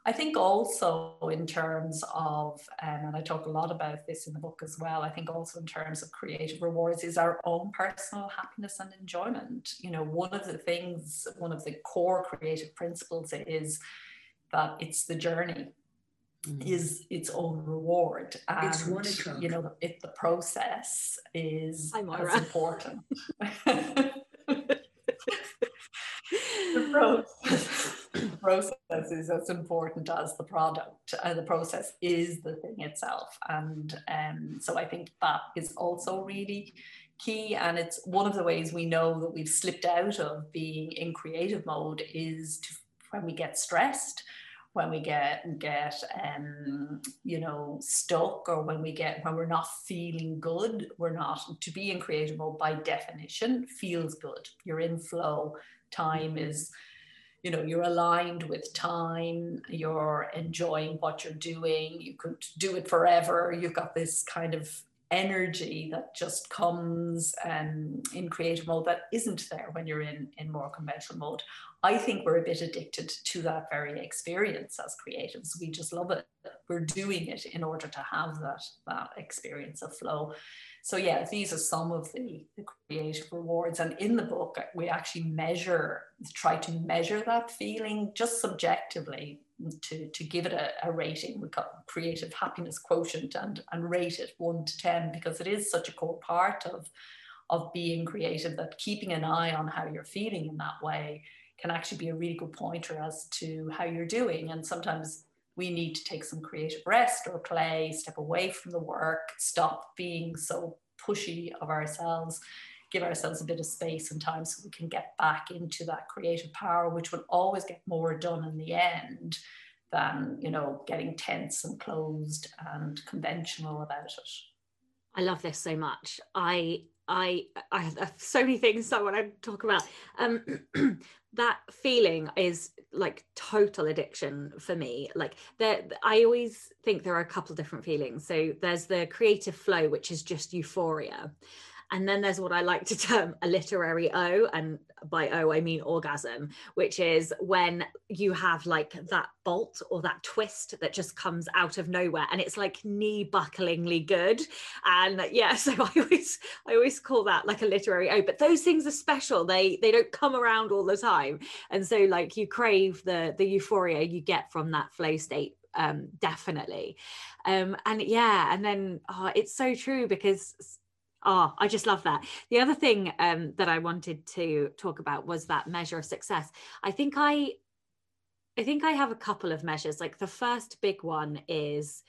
I think also in terms of, um, and I talk a lot about this in the book as well, I think also in terms of creative rewards is our own personal happiness and enjoyment. You know, one of the things, one of the core creative principles is that it's the journey mm. is its own reward. And it's one you know if the process is as important. The process process is as important as the product. Uh, the process is the thing itself. And um, so I think that is also really key. And it's one of the ways we know that we've slipped out of being in creative mode is to, when we get stressed when we get get um, you know stuck or when we get when we're not feeling good we're not to be in creative mode by definition feels good you're in flow time is you know you're aligned with time you're enjoying what you're doing you could do it forever you've got this kind of energy that just comes um, in creative mode that isn't there when you're in in more conventional mode. I think we're a bit addicted to that very experience as creatives. We just love it. We're doing it in order to have that that experience of flow so yeah, these are some of the, the creative rewards. And in the book, we actually measure, try to measure that feeling just subjectively to, to give it a, a rating. We call creative happiness quotient and, and rate it one to 10 because it is such a core part of, of being creative that keeping an eye on how you're feeling in that way can actually be a really good pointer as to how you're doing. And sometimes we need to take some creative rest or play, step away from the work, stop being so pushy of ourselves, give ourselves a bit of space and time so we can get back into that creative power, which will always get more done in the end than, you know, getting tense and closed and conventional about it. I love this so much. I I I have so many things I want to talk about. Um, that feeling is like total addiction for me. Like there, I always think there are a couple different feelings. So there's the creative flow, which is just euphoria, and then there's what I like to term a literary O, and by O I mean orgasm, which is when you have like that bolt or that twist that just comes out of nowhere, and it's like knee bucklingly good. And yeah, so I always I always call that like a literary O. But those things are special. They they don't come around all the time, and so like you crave the the euphoria you get from that flow state um definitely um and yeah and then oh, it's so true because Oh, I just love that. The other thing um, that I wanted to talk about was that measure of success. I think I, I think I have a couple of measures. Like the first big one is,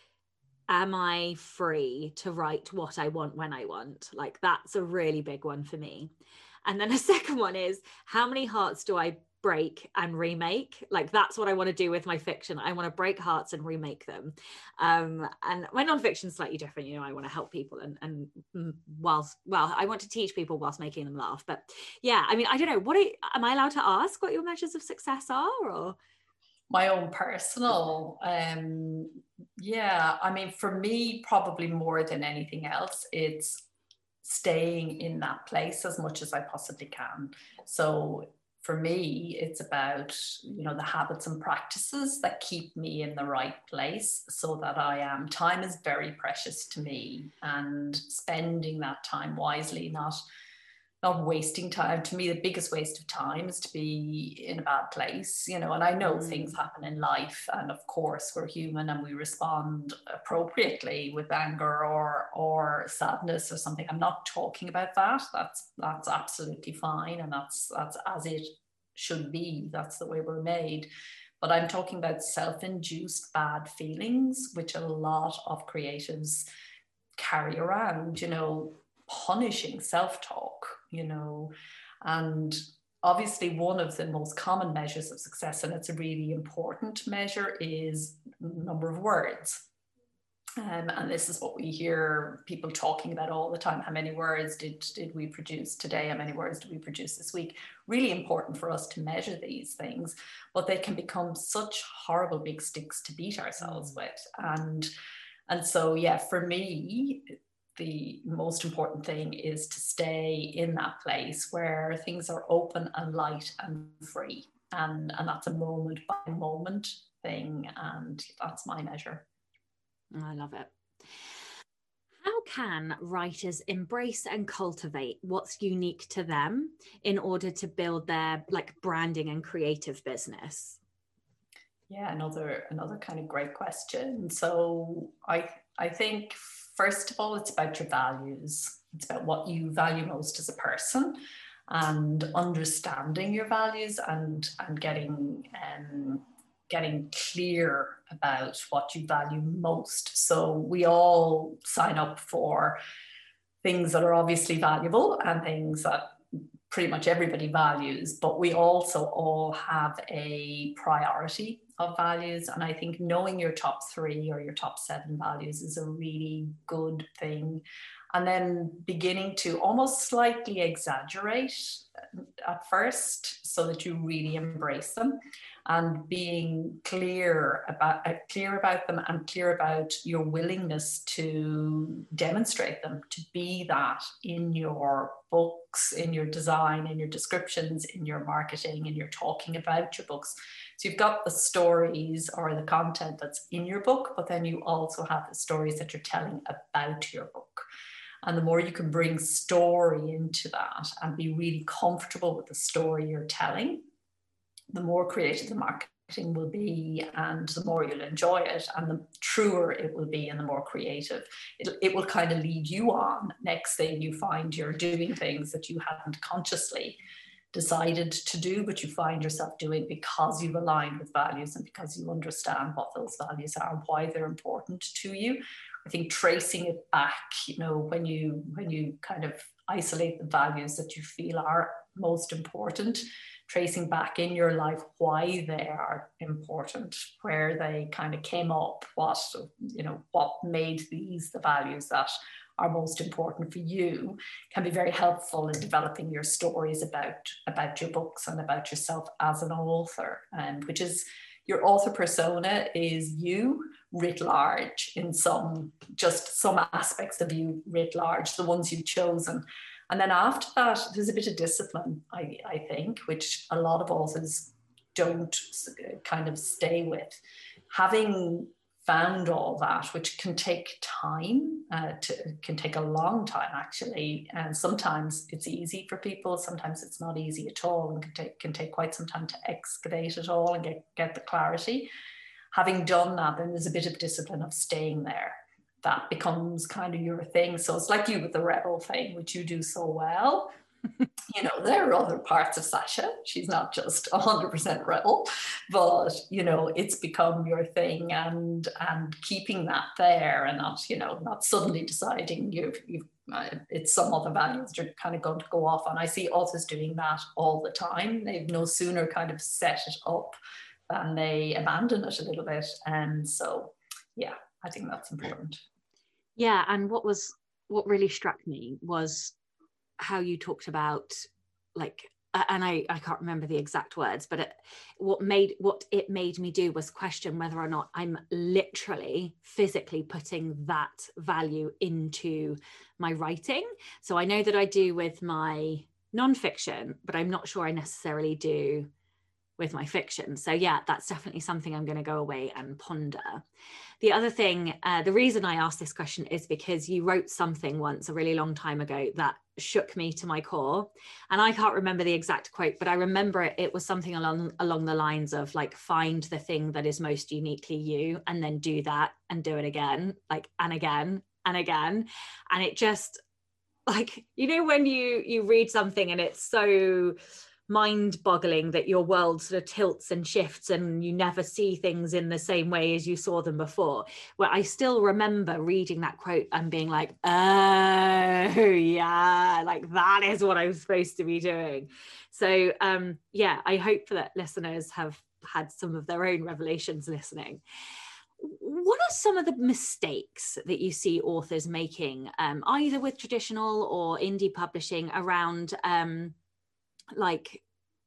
am I free to write what I want when I want? Like that's a really big one for me. And then a second one is, how many hearts do I break and remake like that's what i want to do with my fiction. I want to break hearts and remake them. Um and my nonfiction is slightly different you know i want to help people and and whilst well i want to teach people whilst making them laugh but yeah i mean i don't know what are, am i allowed to ask what your measures of success are or? My own personal um yeah i mean for me probably more than anything else it's staying in that place as much as I possibly can. So for me, it's about you know the habits and practices that keep me in the right place, so that I am. Time is very precious to me, and spending that time wisely, not not wasting time. To me, the biggest waste of time is to be in a bad place, you know. And I know mm. things happen in life, and of course, we're human and we respond appropriately with anger or or sadness or something. I'm not talking about that. That's that's absolutely fine, and that's that's as it should be. That's the way we're made. But I'm talking about self-induced bad feelings, which a lot of creatives carry around. You know, punishing self-talk you know, and obviously one of the most common measures of success, and it's a really important measure, is number of words. Um, and this is what we hear people talking about all the time. How many words did, did we produce today? How many words did we produce this week? Really important for us to measure these things, but they can become such horrible big sticks to beat ourselves mm. with. And and so yeah, for me, the most important thing is to stay in that place where things are open and light and free. And, and that's a moment by moment thing. And that's my measure. I love it. How can writers embrace and cultivate what's unique to them in order to build their like branding and creative business? Yeah, another another kind of great question. So I I think first of all, it's about your values. It's about what you value most as a person and understanding your values and, and getting um, getting clear about what you value most. So we all sign up for things that are obviously valuable and things that pretty much everybody values, but we also all have a priority of values. And I think knowing your top three or your top seven values is a really good thing. And then beginning to almost slightly exaggerate at first so that you really embrace them and being clear about uh, clear about them and clear about your willingness to demonstrate them to be that in your books in your design in your descriptions in your marketing in your talking about your books so you've got the stories or the content that's in your book but then you also have the stories that you're telling about your book. And the more you can bring story into that and be really comfortable with the story you're telling the more creative the marketing will be and the more you'll enjoy it and the truer it will be and the more creative it, it will kind of lead you on next thing you find you're doing things that you hadn't consciously decided to do but you find yourself doing because you've aligned with values and because you understand what those values are and why they're important to you. I think tracing it back you know when you when you kind of isolate the values that you feel are most important tracing back in your life why they are important, where they kind of came up, what you know, what made these the values that are most important for you can be very helpful in developing your stories about about your books and about yourself as an author and um, which is your author persona is you writ large in some just some aspects of you writ large the ones you've chosen and then after that, there's a bit of discipline, I, I think, which a lot of authors don't kind of stay with. Having found all that, which can take time, uh, to, can take a long time actually, and sometimes it's easy for people, sometimes it's not easy at all, and can take can take quite some time to excavate it all and get get the clarity. Having done that, then there's a bit of discipline of staying there that becomes kind of your thing. So it's like you with the rebel thing, which you do so well. You know, there are other parts of Sacha. She's not just 100% rebel, but you know, it's become your thing, and and keeping that there, and not you know, not suddenly deciding you've you've uh, it's some other values you're kind of going to go off on. I see authors doing that all the time. They've no sooner kind of set it up than they abandon it a little bit, and so yeah, I think that's important. Yeah, and what was what really struck me was how you talked about like and I, I can't remember the exact words, but it, what made what it made me do was question whether or not I'm literally physically putting that value into my writing. So I know that I do with my nonfiction, but I'm not sure I necessarily do with my fiction. So, yeah, that's definitely something I'm going to go away and ponder. The other thing, uh, the reason I asked this question is because you wrote something once a really long time ago that shook me to my core. And I can't remember the exact quote, but I remember it, it was something along, along the lines of like, find the thing that is most uniquely you and then do that and do it again, like, and again and again. And it just, like, you know, when you you read something and it's so mind boggling that your world sort of tilts and shifts and you never see things in the same way as you saw them before. Well, I still remember reading that quote and being like, oh, yeah, like that is what I'm supposed to be doing. So, um, yeah, I hope that listeners have had some of their own revelations listening. What are some of the mistakes that you see authors making, um, either with traditional or indie publishing, around um, like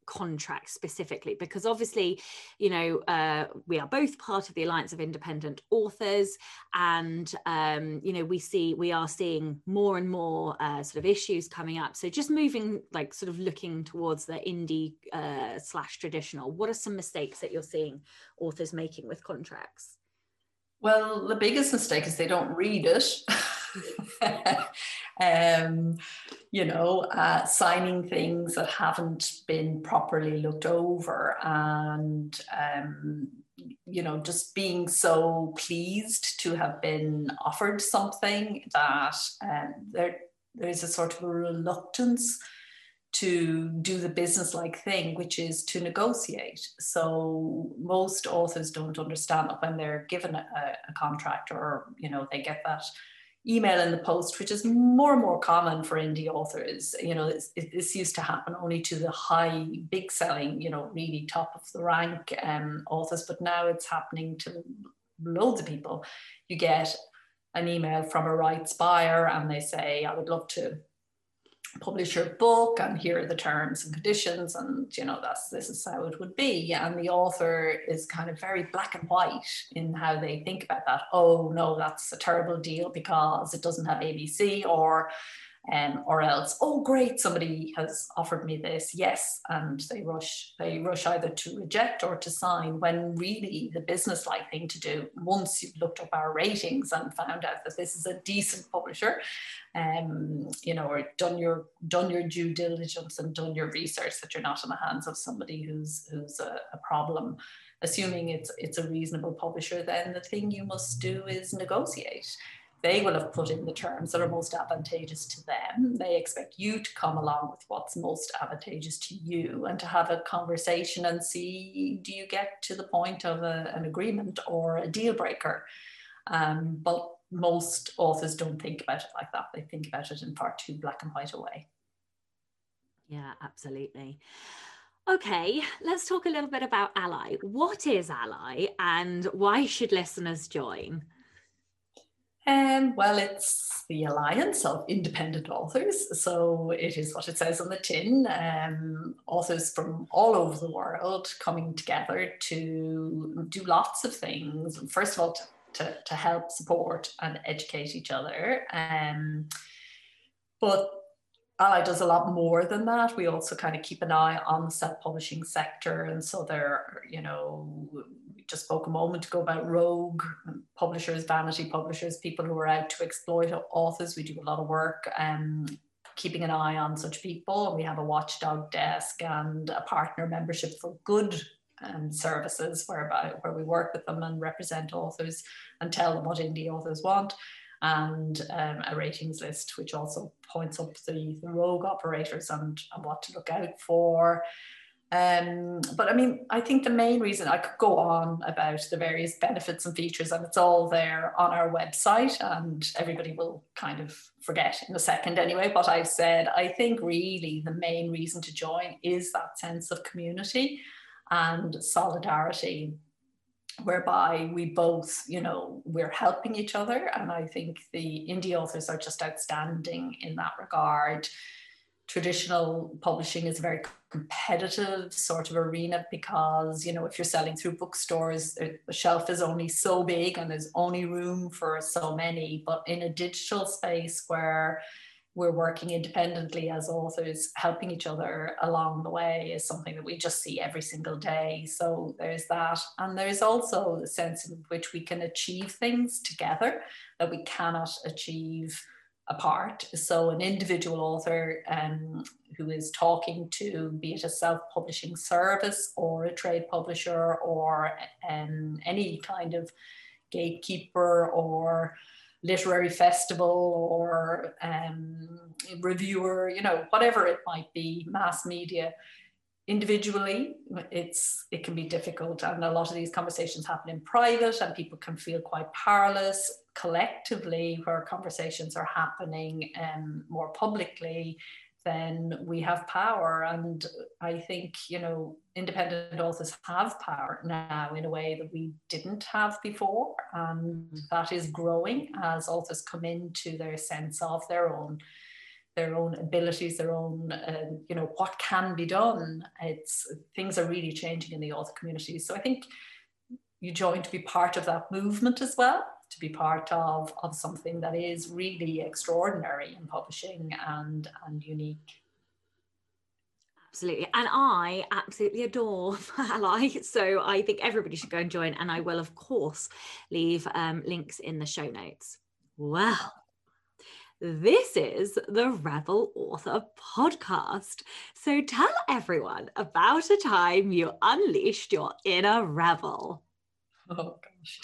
contracts specifically because obviously you know uh, we are both part of the alliance of independent authors and um, you know we see we are seeing more and more uh, sort of issues coming up. So just moving like sort of looking towards the indie uh, slash traditional what are some mistakes that you're seeing authors making with contracts? Well the biggest mistake is they don't read it um, you know, uh, signing things that haven't been properly looked over and, um, you know, just being so pleased to have been offered something that um, there, there's a sort of a reluctance to do the business like thing, which is to negotiate. So most authors don't understand that when they're given a, a contract or, you know, they get that email in the post, which is more and more common for indie authors. You know, it, this used to happen only to the high, big selling, you know, really top of the rank um, authors, but now it's happening to loads of people. You get an email from a rights buyer and they say, I would love to publish your book and here are the terms and conditions and you know that's this is how it would be. And the author is kind of very black and white in how they think about that. Oh no that's a terrible deal because it doesn't have abc or um, or else, oh great, somebody has offered me this, yes, and they rush, they rush either to reject or to sign. When really the business-like thing to do, once you've looked up our ratings and found out that this is a decent publisher, um, you know, or done your done your due diligence and done your research, that you're not in the hands of somebody who's who's a, a problem. Assuming it's it's a reasonable publisher, then the thing you must do is negotiate they will have put in the terms that are most advantageous to them. They expect you to come along with what's most advantageous to you and to have a conversation and see do you get to the point of a, an agreement or a deal breaker. Um, but most authors don't think about it like that. They think about it in far too black and white a way. Yeah, absolutely. Okay, let's talk a little bit about ALLi. What is ALLi and why should listeners join? Um, well, it's the Alliance of Independent Authors. So it is what it says on the tin um, authors from all over the world coming together to do lots of things. First of all, to, to, to help support and educate each other. Um, but ALLi does a lot more than that. We also kind of keep an eye on the self-publishing sector, and so there, you know, just spoke a moment ago about rogue publishers, vanity publishers, people who are out to exploit authors. We do a lot of work um, keeping an eye on such people. We have a watchdog desk and a partner membership for good um, services whereby where we work with them and represent authors and tell them what indie authors want and um, a ratings list which also points up the, the rogue operators and, and what to look out for um, but I mean, I think the main reason I could go on about the various benefits and features, and it's all there on our website, and everybody will kind of forget in a second anyway what I've said. I think really the main reason to join is that sense of community and solidarity whereby we both, you know, we're helping each other. And I think the indie authors are just outstanding in that regard traditional publishing is a very competitive sort of arena because you know if you're selling through bookstores the shelf is only so big and there's only room for so many. But in a digital space where we're working independently as authors helping each other along the way is something that we just see every single day. So there's that. And there's also the sense in which we can achieve things together that we cannot achieve apart. So, an individual author um, who is talking to, be it a self publishing service or a trade publisher or um, any kind of gatekeeper or literary festival or um, reviewer, you know, whatever it might be, mass media. Individually, it's it can be difficult, and a lot of these conversations happen in private, and people can feel quite powerless collectively where conversations are happening um, more publicly then we have power. And i think you know independent authors have power now in a way that we didn't have before and that is growing as authors come into their sense of their own their own abilities their own uh, you know what can be done it's things are really changing in the author community so i think you join to be part of that movement as well to be part of, of something that is really extraordinary in publishing and, and unique. Absolutely. And I absolutely adore ALLi. So I think everybody should go and join. And I will, of course, leave um, links in the show notes. Well, this is the Rebel Author podcast. So tell everyone about a time you unleashed your inner rebel. Oh, gosh.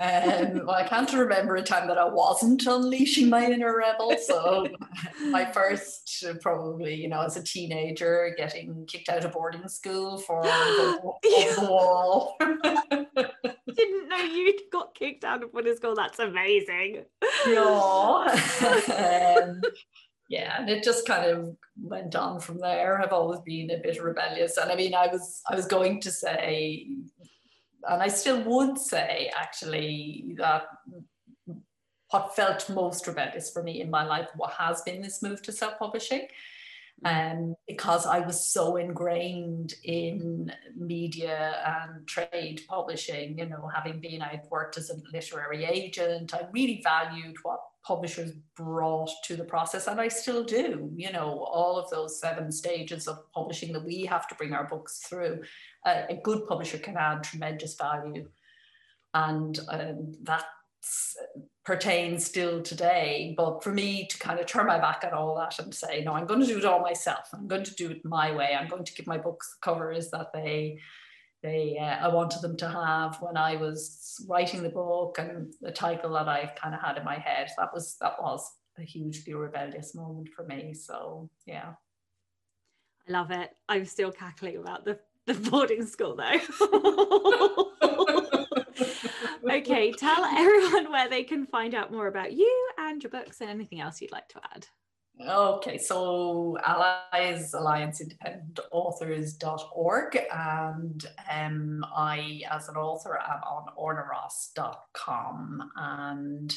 Um, well, I can't remember a time that I wasn't unleashing my inner rebel. So, my first, uh, probably, you know, as a teenager, getting kicked out of boarding school for the, the wall. Didn't know you got kicked out of boarding school. That's amazing. Yeah. um, yeah, and it just kind of went on from there. I've always been a bit rebellious, and I mean, I was I was going to say and I still would say actually that what felt most rebellious for me in my life what has been this move to self-publishing um, because I was so ingrained in media and trade publishing, you know, having been, I'd worked as a literary agent, I really valued what publishers brought to the process, and I still do, you know, all of those seven stages of publishing that we have to bring our books through. Uh, a good publisher can add tremendous value. And um, that pertains still today. But for me to kind of turn my back on all that and say, no, I'm going to do it all myself. I'm going to do it my way. I'm going to give my books covers that they they uh, I wanted them to have when I was writing the book and the title that I kind of had in my head. That was that was a hugely rebellious moment for me. So yeah. I love it. I'm still cackling about the, the boarding school though. okay, tell everyone where they can find out more about you and your books and anything else you'd like to add. Okay, so Allies Alliance Independent Authors.org, and um, I, as an author, am on ornaross.com. And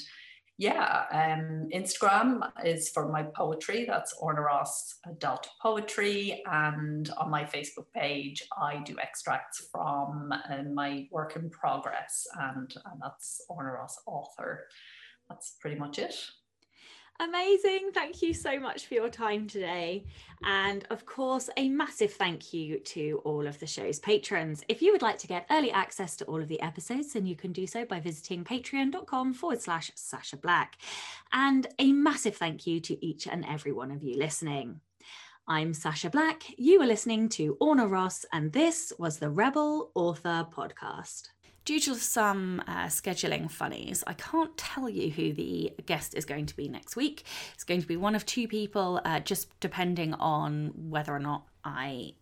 yeah, um, Instagram is for my poetry. That's ornaross adult poetry And on my Facebook page, I do extracts from uh, my work in progress, and, and that's Ornaross Author. That's pretty much it. Amazing. Thank you so much for your time today. And of course, a massive thank you to all of the show's patrons. If you would like to get early access to all of the episodes, then you can do so by visiting patreon.com forward slash Sacha Black. And a massive thank you to each and every one of you listening. I'm Sacha Black. You are listening to Orna Ross, and this was the Rebel Author Podcast. Due to some uh, scheduling funnies, I can't tell you who the guest is going to be next week. It's going to be one of two people, uh, just depending on whether or not I.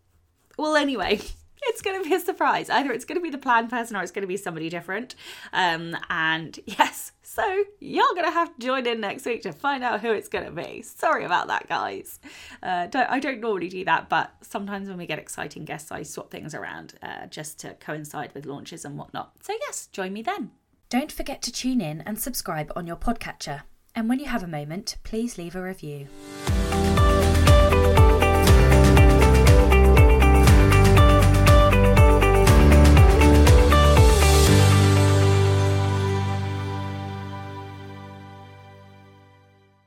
Well, anyway, it's going to be a surprise. Either it's going to be the planned person or it's going to be somebody different. Um, and yes, so you're going to have to join in next week to find out who it's going to be. Sorry about that, guys. Uh, don't, I don't normally do that, but sometimes when we get exciting guests, I swap things around uh, just to coincide with launches and whatnot. So yes, join me then. Don't forget to tune in and subscribe on your podcatcher. And when you have a moment, please leave a review.